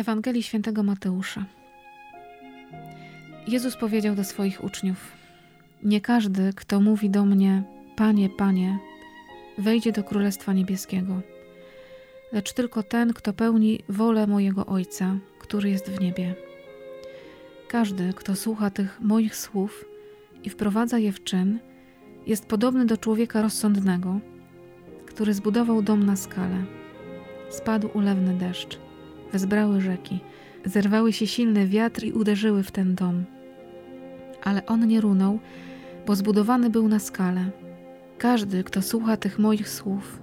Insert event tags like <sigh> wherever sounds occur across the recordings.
Ewangelii Świętego Mateusza. Jezus powiedział do swoich uczniów: Nie każdy, kto mówi do mnie: Panie, Panie, wejdzie do Królestwa Niebieskiego, lecz tylko ten, kto pełni wolę mojego Ojca, który jest w niebie. Każdy, kto słucha tych moich słów i wprowadza je w czyn, jest podobny do człowieka rozsądnego, który zbudował dom na skale. Spadł ulewny deszcz wezbrały rzeki, zerwały się silny wiatr i uderzyły w ten dom. Ale on nie runął, bo zbudowany był na skale. Każdy, kto słucha tych moich słów,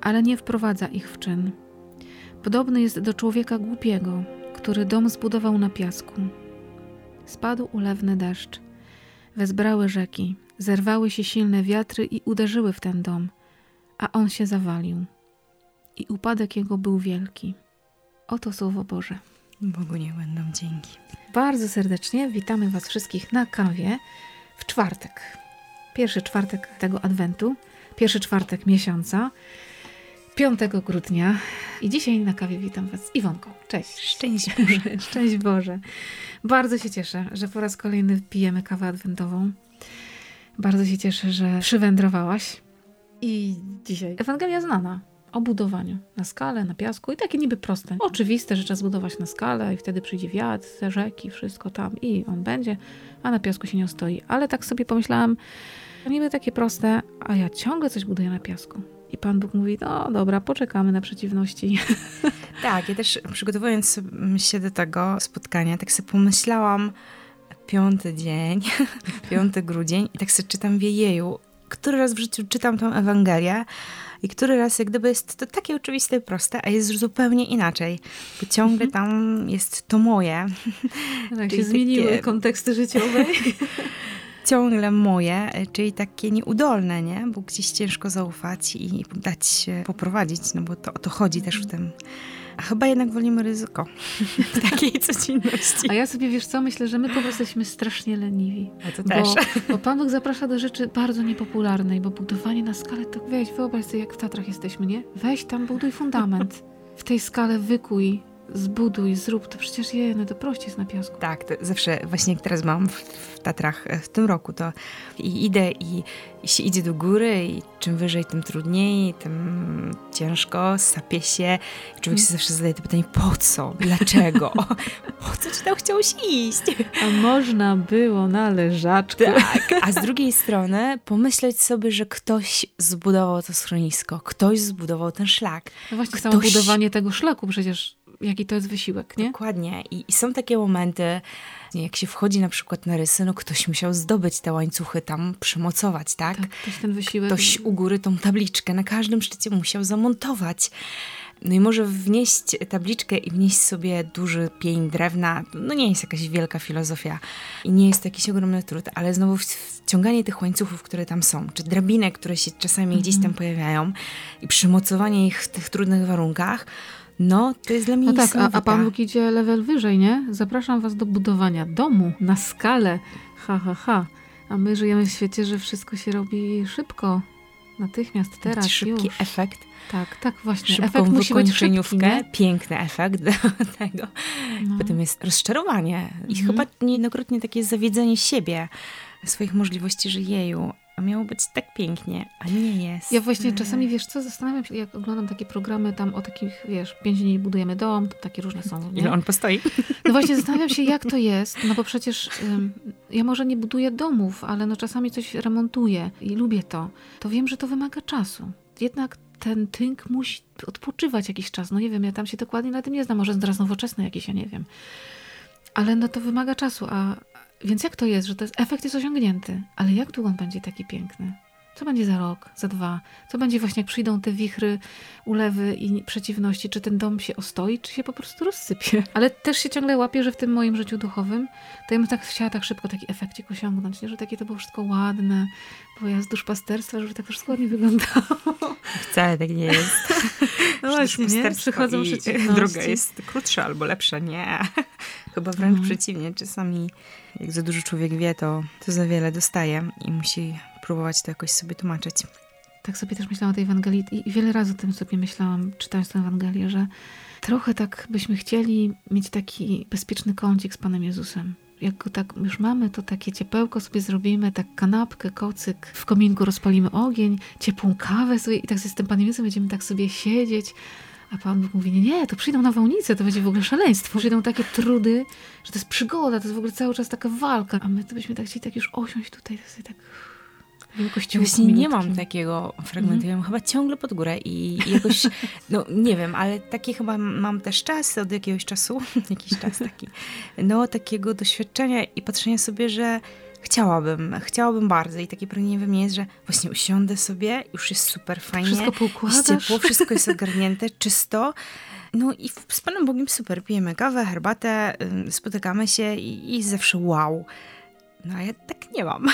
ale nie wprowadza ich w czyn, podobny jest do człowieka głupiego, który dom zbudował na piasku. Spadł ulewny deszcz, wezbrały rzeki, zerwały się silne wiatry i uderzyły w ten dom, a on się zawalił. I upadek jego był wielki. Oto Słowo Boże. Bogu nie będą dzięki. Bardzo serdecznie witamy Was wszystkich na kawie w czwartek. Pierwszy czwartek tego adwentu, pierwszy czwartek miesiąca, 5 grudnia. I dzisiaj na kawie witam Was z Iwonką. Cześć. Szczęść <laughs> Boże. Szczęść Boże. Bardzo się cieszę, że po raz kolejny pijemy kawę adwentową. Bardzo się cieszę, że przywędrowałaś. I dzisiaj Ewangelia znana o budowaniu na skalę, na piasku i takie niby proste. Oczywiste, że trzeba zbudować na skalę i wtedy przyjdzie wiatr, rzeki, wszystko tam i on będzie, a na piasku się nie ostoi. Ale tak sobie pomyślałam, niby takie proste, a ja ciągle coś buduję na piasku. I Pan Bóg mówi, no dobra, poczekamy na przeciwności. <laughs> Tak, ja też przygotowując się do tego spotkania, tak sobie pomyślałam, piąty dzień, <laughs> piąty grudzień i tak sobie czytam w jeju, który raz w życiu czytam tą Ewangelię, i który raz jak gdyby jest to takie oczywiste i proste, a jest zupełnie inaczej, bo ciągle mhm. tam jest to moje. Tak się zmieniły takie... konteksty życiowe. <laughs> ciągle moje, czyli takie nieudolne, nie? Bo gdzieś ciężko zaufać i dać się poprowadzić, no bo to o to chodzi też w tym a chyba jednak wolimy ryzyko w <laughs> takiej codzienności. A ja sobie, wiesz co, myślę, że my po prostu jesteśmy strasznie leniwi. A to też. Bo, bo Pan Bóg zaprasza do rzeczy bardzo niepopularnej, bo budowanie na skalę, to weź, wyobraź sobie, jak w Tatrach jesteśmy, nie? Weź tam, buduj fundament. W tej skale wykuj zbuduj, zrób, to przecież je, no to prościej jest na piasku. Tak, to zawsze właśnie jak teraz mam w, w Tatrach w tym roku, to i idę i, i się idzie do góry i czym wyżej, tym trudniej, tym ciężko, sapie się. I człowiek się zawsze zadaje to pytanie, po co? Dlaczego? <laughs> po co ci tam chciałeś iść? A można było na leżaczku. Tak, a z <laughs> drugiej strony pomyśleć sobie, że ktoś zbudował to schronisko, ktoś zbudował ten szlak. No właśnie, ktoś... samo budowanie tego szlaku przecież jaki to jest wysiłek, nie? Dokładnie. I, I, są takie momenty, jak się wchodzi na przykład na rysy, no ktoś musiał zdobyć te łańcuchy tam, przymocować, tak? Tak, ktoś ten wysiłek. Ktoś u góry tą tabliczkę na każdym szczycie musiał zamontować. No i może wnieść tabliczkę i wnieść sobie duży pień drewna, no nie jest jakaś wielka filozofia i nie jest to jakiś ogromny trud, ale znowu wciąganie tych łańcuchów, które tam są, czy drabinek, które się czasami mm -hmm. gdzieś tam mhm. pojawiają i przymocowanie ich w tych trudnych warunkach, no, to jest dla mnie No tak, a, a Pan Bóg idzie level wyżej, nie? Zapraszam was do budowania domu na skalę. Ha, ha, ha. A my żyjemy w świecie, że wszystko się robi szybko. Natychmiast, teraz, Szybki już. efekt. Tak, tak właśnie. Szybką efekt musi być szybki, nie? Piękny efekt do <laughs> tego. No. Potem jest rozczarowanie. I mhm. chyba niejednokrotnie takie zawiedzenie siebie, swoich możliwości, że jeju, a miało być tak pięknie, a nie jest. Ja właśnie czasami, wiesz co, zastanawiam się, jak oglądam takie programy tam o takich, wiesz, pięć dni budujemy dom, takie różne są. Nie? Ile on postoi? No właśnie zastanawiam się, jak to jest, no bo przecież ja może nie buduję domów, ale no czasami coś remontuję i lubię to. To wiem, że to wymaga czasu. Jednak ten tynk musi odpoczywać jakiś czas. No nie wiem, ja tam się dokładnie na tym nie znam, może zaraz nowoczesne jakieś, ja nie wiem. Ale no to wymaga czasu, a, więc jak to jest, że jest, efekt jest osiągnięty, ale jak długo on będzie taki piękny? Co będzie za rok, za dwa? Co będzie właśnie, jak przyjdą te wichry, ulewy i przeciwności? Czy ten dom się ostoi, czy się po prostu rozsypie? <laughs> Ale też się ciągle łapię, że w tym moim życiu duchowym to ja bym tak chciała tak szybko taki efekcik osiągnąć, nie? że takie to było wszystko ładne, bo ja z duszpasterstwa, żeby tak wszystko ładnie wyglądało. <laughs> Wcale tak nie jest. <laughs> No właśnie, nie? Przychodzą przeciwności. Droga jest krótsza albo lepsza. Nie. Chyba wręcz mhm. przeciwnie. Czasami jak za dużo człowiek wie, to, to za wiele dostaje i musi próbować to jakoś sobie tłumaczyć. tak sobie też myślałam o tej Ewangelii i wiele razy o tym sobie myślałam, czytając tę Ewangelię, że trochę tak byśmy chcieli mieć taki bezpieczny kącik z Panem Jezusem. Jak go tak już mamy, to takie ciepełko sobie zrobimy, tak kanapkę, kocyk, w kominku rozpalimy ogień, ciepłą kawę sobie i tak z tym Panem Jezusem będziemy tak sobie siedzieć. A Pan Bóg mówi, nie, nie, to przyjdą nawałnice, to będzie w ogóle szaleństwo. Przyjdą takie trudy, że to jest przygoda, to jest w ogóle cały czas taka walka. A my to byśmy tak chcieli tak już osiąść tutaj, to sobie tak ja właśnie nie mam takiego fragmentu. Ja mam chyba ciągle pod górę i jakoś, no nie wiem, ale taki chyba mam też czas od jakiegoś czasu, <laughs> jakiś czas taki, no takiego doświadczenia i patrzenia sobie, że chciałabym, chciałabym bardzo i takie pragnienie we mnie jest, że właśnie usiądę sobie, już jest super fajnie. Wszystko poukładasz. Jest ciepło, wszystko jest ogarnięte, <laughs> czysto. No i z Panem Bogiem super, pijemy kawę, herbatę, spotykamy się i, i zawsze wow. No a ja tak nie mam.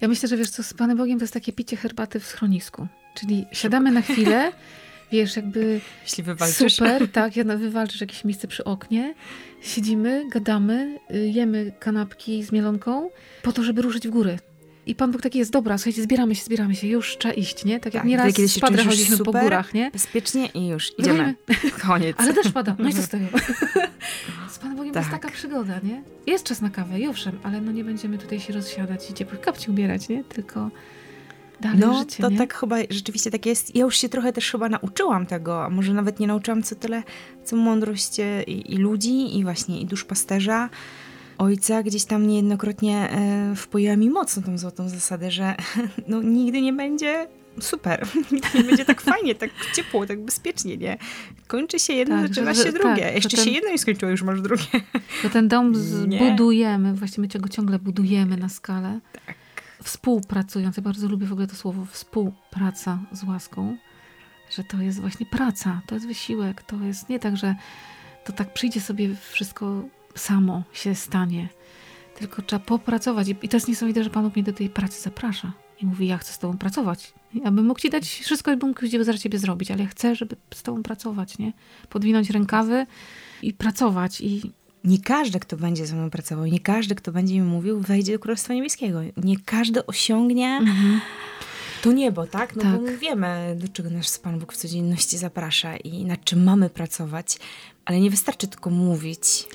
Ja myślę, że wiesz co, z Panem Bogiem to jest takie picie herbaty w schronisku. Czyli siadamy na chwilę, <laughs> wiesz, jakby Jeśli wywalczysz. super, <laughs> tak, ja wywalczysz jakieś miejsce przy oknie, siedzimy, gadamy, y, jemy kanapki z mielonką po to, żeby ruszyć w górę. I Pan Bóg taki jest, dobra, słuchajcie, zbieramy się, zbieramy się, już trzeba iść, nie? Tak jak tak, nieraz z padre chodziliśmy super, po górach, nie? Bezpiecznie i już, idziemy. <laughs> Koniec. Ale też pada, no i co z tego? <laughs> z Panem Bogiem tak. jest taka przygoda, nie? Jest czas na kawę, i owszem, ale no nie będziemy tutaj się rozsiadać i ciepłych kapci ubierać, nie? Tylko dalej no, życie, to nie? tak chyba rzeczywiście tak jest. Ja już się trochę też chyba nauczyłam tego, a może nawet nie nauczyłam co tyle, co mądrość e, i, i ludzi, i właśnie i duszpasterza, ojca gdzieś tam niejednokrotnie e, wpoiła mi mocno tą złotą zasadę, że <laughs> no, nigdy nie będzie super, <laughs> nigdy nie będzie tak fajnie, tak ciepło, tak bezpiecznie, nie? Kończy się jedno, tak, zaczyna że, się drugie. Tak, Jeszcze ten, się jedno nie skończyło, już masz drugie. To ten dom zbudujemy, właściwie my go ciągle budujemy na skalę. Tak. Współpracując, ja bardzo lubię w ogóle to słowo współpraca z łaską, że to jest właśnie praca, to jest wysiłek, to jest nie tak, że to tak przyjdzie sobie wszystko samo się stanie. Tylko trzeba popracować. I to jest niesamowite, że Pan mnie do tej pracy zaprasza. I mówi, ja chcę z Tobą pracować. Ja bym mógł Ci dać wszystko, bym mógł za Ciebie zrobić, ale ja chcę, żeby z Tobą pracować, nie? Podwinąć rękawy i pracować. I nie każdy, kto będzie ze mną pracował, nie każdy, kto będzie mi mówił, wejdzie do Królestwa Niebieskiego. Nie każdy osiągnie mhm. to niebo, tak? No tak. bo my wiemy, do czego nasz Pan Bóg w codzienności zaprasza i nad czym mamy pracować. Ale nie wystarczy tylko mówić.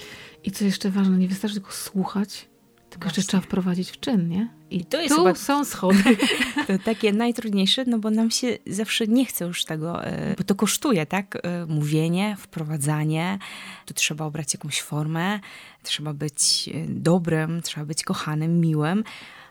I co jeszcze ważne, nie wystarczy tylko słuchać, tylko jeszcze trzeba wprowadzić w czyn, nie? I to jest tu chyba... są <laughs> schody. <laughs> To takie najtrudniejsze, no bo nam się zawsze nie chce już tego, e, bo to kosztuje, tak? E, mówienie, wprowadzanie. Tu trzeba obrać jakąś formę, trzeba być e, dobrym, trzeba być kochanym, miłym.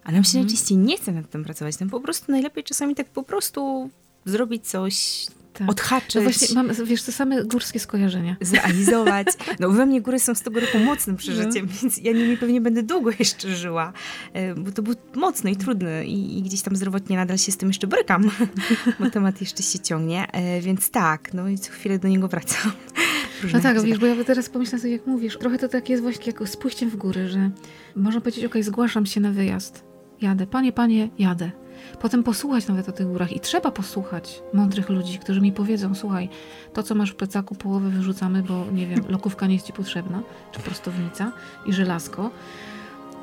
A nam się mm. najczęściej nie chce nad tym pracować. Tam po prostu najlepiej czasami tak po prostu zrobić coś tak. odhaczyć. No właśnie mam, wiesz, te same górskie skojarzenia. Zrealizować. No we mnie góry są z tego roku mocnym przeżyciem, no. więc ja nimi pewnie będę długo <laughs> jeszcze żyła, e, bo to był mocny i trudny i, i gdzieś tam zdrowotnie nadal się z tym jeszcze brykam, <laughs> bo temat jeszcze się ciągnie, e, więc tak, no i co chwilę do niego wracam. <laughs> no tak, wiesz, bo ja teraz pomyślałam sobie, jak mówisz, trochę to tak jest właśnie jak z pójściem w góry, że można powiedzieć, okej, okay, zgłaszam się na wyjazd, jadę, panie, panie, jadę Potem posłuchać nawet o tych górach i trzeba posłuchać mądrych ludzi, którzy mi powiedzą, słuchaj, to co masz w plecaku połowę wyrzucamy, bo nie wiem, lokówka nie jest ci potrzebna, czy prostownica i żelazko.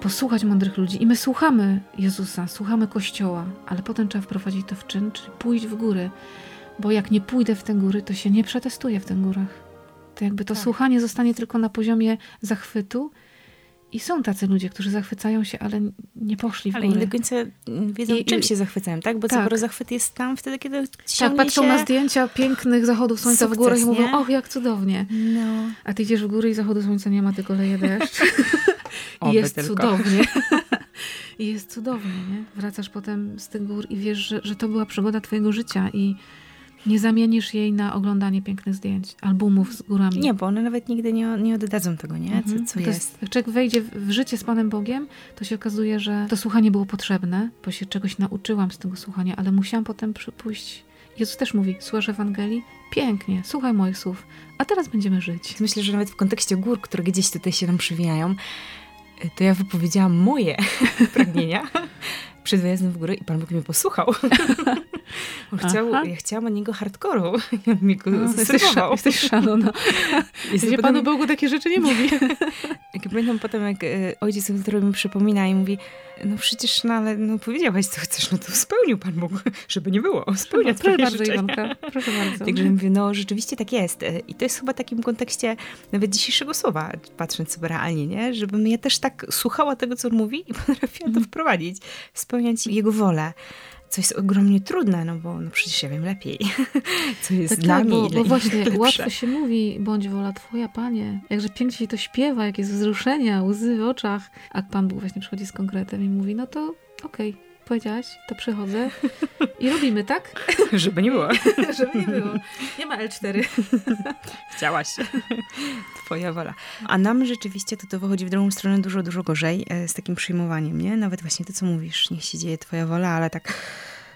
Posłuchać mądrych ludzi i my słuchamy Jezusa, słuchamy Kościoła, ale potem trzeba wprowadzić to w czyn, czyli pójść w góry, bo jak nie pójdę w te góry, to się nie przetestuję w tych górach. To jakby to tak. słuchanie zostanie tylko na poziomie zachwytu, i są tacy ludzie, którzy zachwycają się, ale nie poszli w ale górę. Ale nie do końca wiedzą, I, czym się zachwycają, tak? Bo tak. skoro zachwyt jest tam wtedy, kiedy Tak, patrzą się... na zdjęcia pięknych zachodów słońca Sukces, w górę i mówią, och, jak cudownie. No. A ty idziesz w górę i zachodu słońca nie ma, tylko leje deszcz. <laughs> I jest tylko. cudownie. <laughs> I jest cudownie, nie? Wracasz potem z tych gór i wiesz, że, że to była przygoda twojego życia i nie zamienisz jej na oglądanie pięknych zdjęć, albumów z górami. Nie, bo one nawet nigdy nie, nie oddadzą tego, nie? Co, mhm. co jest. jest. Jak człowiek wejdzie w życie z Panem Bogiem, to się okazuje, że to słuchanie było potrzebne, bo się czegoś nauczyłam z tego słuchania, ale musiałam potem pójść. Jezus też mówi, słuchasz Ewangelii? Pięknie, słuchaj moich słów, a teraz będziemy żyć. Myślę, że nawet w kontekście gór, które gdzieś tutaj się nam przywijają, to ja wypowiedziałam moje <laughs> pragnienia przed wyjazdem w górę i Pan Bóg mnie posłuchał. <laughs> On chciał, ja chciałam od niego hardkoru i <laughs> on mi go no, jesteś, jesteś szalona. <laughs> Gdzie Panu Bogu takie rzeczy nie mówi. jak pamiętam potem, jak e, ojciec który mi przypomina i mówi, no przecież, no ale no, powiedziałaś, co chcesz, no to spełnił Pan Bóg, żeby nie było. Spełnia proszę bardzo, Iwanka, proszę bardzo. Także mówię, no rzeczywiście tak jest. E, I to jest chyba takim kontekście nawet dzisiejszego słowa, patrząc sobie realnie, nie? Żebym ja też tak słuchała tego, co on mówi i potrafiła to mhm. wprowadzić, spełniać jego wolę co jest ogromnie trudne, no bo no przecież ja wiem lepiej, <laughs> co jest tak, dla tak, mnie bo, bo właśnie łatwo się mówi, bądź wola Twoja, Panie. Jakże pięknie się to śpiewa, jakie wzruszenia, łzy w oczach. A Pan Bóg właśnie przychodzi z konkretem i mówi, no to okej, okay, powiedziałaś, to przychodzę i robimy, tak? <laughs> Żeby nie było. <laughs> Żeby nie było. Nie ma L4. <laughs> Chciałaś. Twoja wola. A nam rzeczywiście to, to wychodzi w drugą stronę dużo, dużo gorzej e, z takim przyjmowaniem, nie? Nawet właśnie to, co mówisz, niech się dzieje twoja wola, ale tak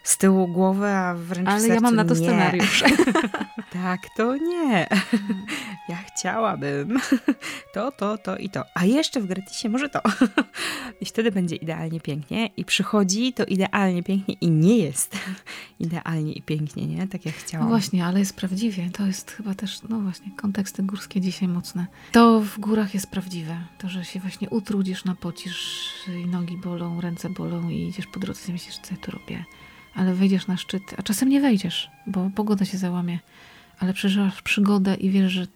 z tyłu głowy, a wręcz Ale ja mam na to nie. scenariusz. <laughs> tak, to nie. ja chciałabym to, to, to i to. A jeszcze w gratisie może to. I wtedy będzie idealnie pięknie. I przychodzi to idealnie pięknie i nie jest idealnie i pięknie, nie? Tak jak chciałam. No właśnie, ale jest prawdziwie. To jest chyba też, no właśnie, konteksty górskie dzisiaj mocne. To w górach jest prawdziwe. To, że się właśnie utrudzisz, napocisz i nogi bolą, ręce bolą i idziesz po drodze i myślisz, co ja tu robię ale wejdziesz na szczyt, a czasem nie wejdziesz, bo pogoda się załamie, ale przeżywasz przygodę i wiesz, że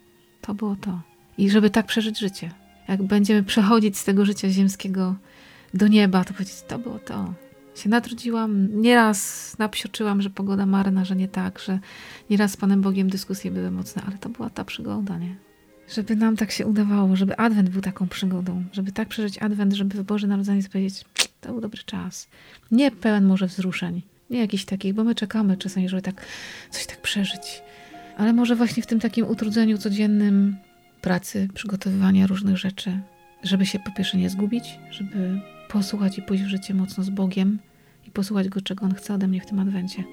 to było to. I żeby tak przeżyć życie. Jak będziemy przechodzić z tego życia ziemskiego do nieba, to powiedzieć, to było to. Się natrudziłam, nieraz napsioczyłam, że pogoda marna, że nie tak, że nieraz z Panem Bogiem dyskusje były mocne, ale to była ta przygoda, nie? Żeby nam tak się udawało, żeby Adwent był taką przygodą, żeby tak przeżyć Adwent, żeby w Boże Narodzenie powiedzieć, to był dobry czas. Nie pełen może wzruszeń, nie jakichś takich, bo my czekamy czasami, żeby tak coś tak przeżyć. Ale może właśnie w tym takim utrudzeniu codziennym pracy, przygotowywania różnych rzeczy, żeby się po pierwsze nie zgubić, żeby posłuchać i pójść w życie mocno z Bogiem i posłuchać Go, czego On chce ode mnie w tym Adwencie.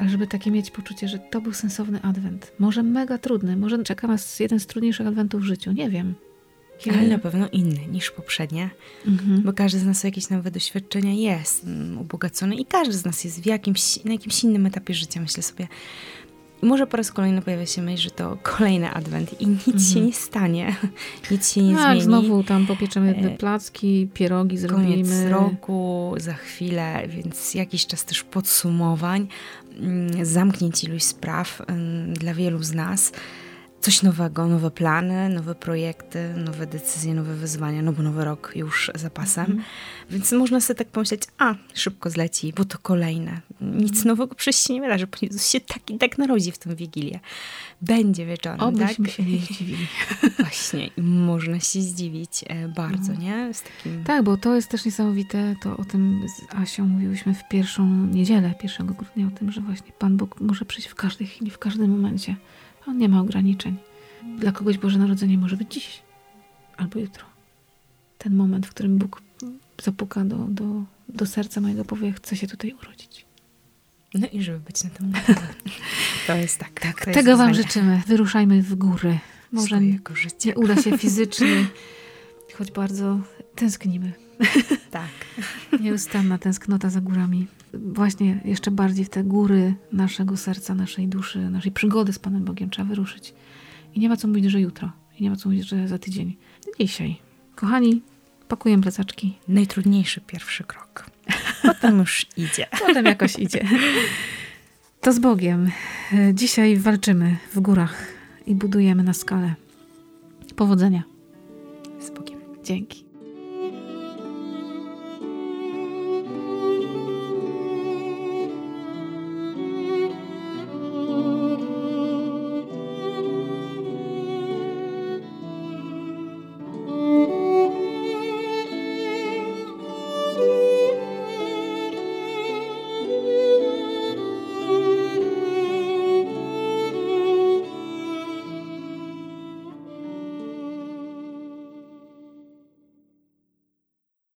Ale żeby takie mieć poczucie, że to był sensowny Adwent. Może mega trudny, może czeka nas jeden z trudniejszych Adwentów w życiu, nie wiem. Ale na pewno inny niż poprzednie, mhm. bo każdy z nas jakieś nowe doświadczenia jest mm, ubogacony i każdy z nas jest w jakimś, na jakimś innym etapie życia, myślę sobie. I może po raz kolejny pojawia się myśl, że to kolejny adwent i nic mhm. się nie stanie, <laughs> nic się nie tak, zmieni. znowu tam popieczemy e, placki, pierogi zrobimy. Koniec roku, za chwilę, więc jakiś czas też podsumowań, mm, zamknięć iluś spraw mm, dla wielu z nas coś nowego, nowe plany, nowe projekty, nowe decyzje, nowe wyzwania, no bo nowy rok już za pasem. Mm. Więc można sobie tak pomyśleć, a szybko zleci, bo to kolejne. Nic mm. nowego przecież się nie wydarzy, bo Jezus się tak i tak narodzi w tę Wigilię. Będzie wieczorem, Obyśmy tak? się nie zdziwili. <laughs> Właśnie, można się zdziwić e, bardzo, no. nie? Takim... Tak, bo to jest też niesamowite, to o tym z Asią mówiłyśmy w pierwszą niedzielę, 1 grudnia, o tym, że właśnie Pan Bóg może przyjść w każdej chwili, w każdym momencie. On nie ma ograniczeń. Dla kogoś Boże Narodzenie może być dziś albo jutro. Ten moment, w którym Bóg zapuka do, do, do serca mojego, powie, chcę się tutaj urodzić. No i żeby być na tym <laughs> To jest tak. tak Tego Wam życzymy. Wyruszajmy w góry. Może nie uda się <laughs> fizycznie, choć bardzo tęsknimy. Tak. <laughs> Nieustanna tęsknota za górami. Właśnie jeszcze bardziej w te góry naszego serca, naszej duszy, naszej przygody z Panem Bogiem trzeba wyruszyć. I nie ma co mówić, że jutro. I nie ma co mówić, że za tydzień. Dzisiaj. Kochani, pakuję plecaczki. Najtrudniejszy pierwszy krok. Potem już idzie. <laughs> Potem jakoś idzie. To z Bogiem. Dzisiaj walczymy w górach i budujemy na skalę. Powodzenia. Z Bogiem. Dzięki.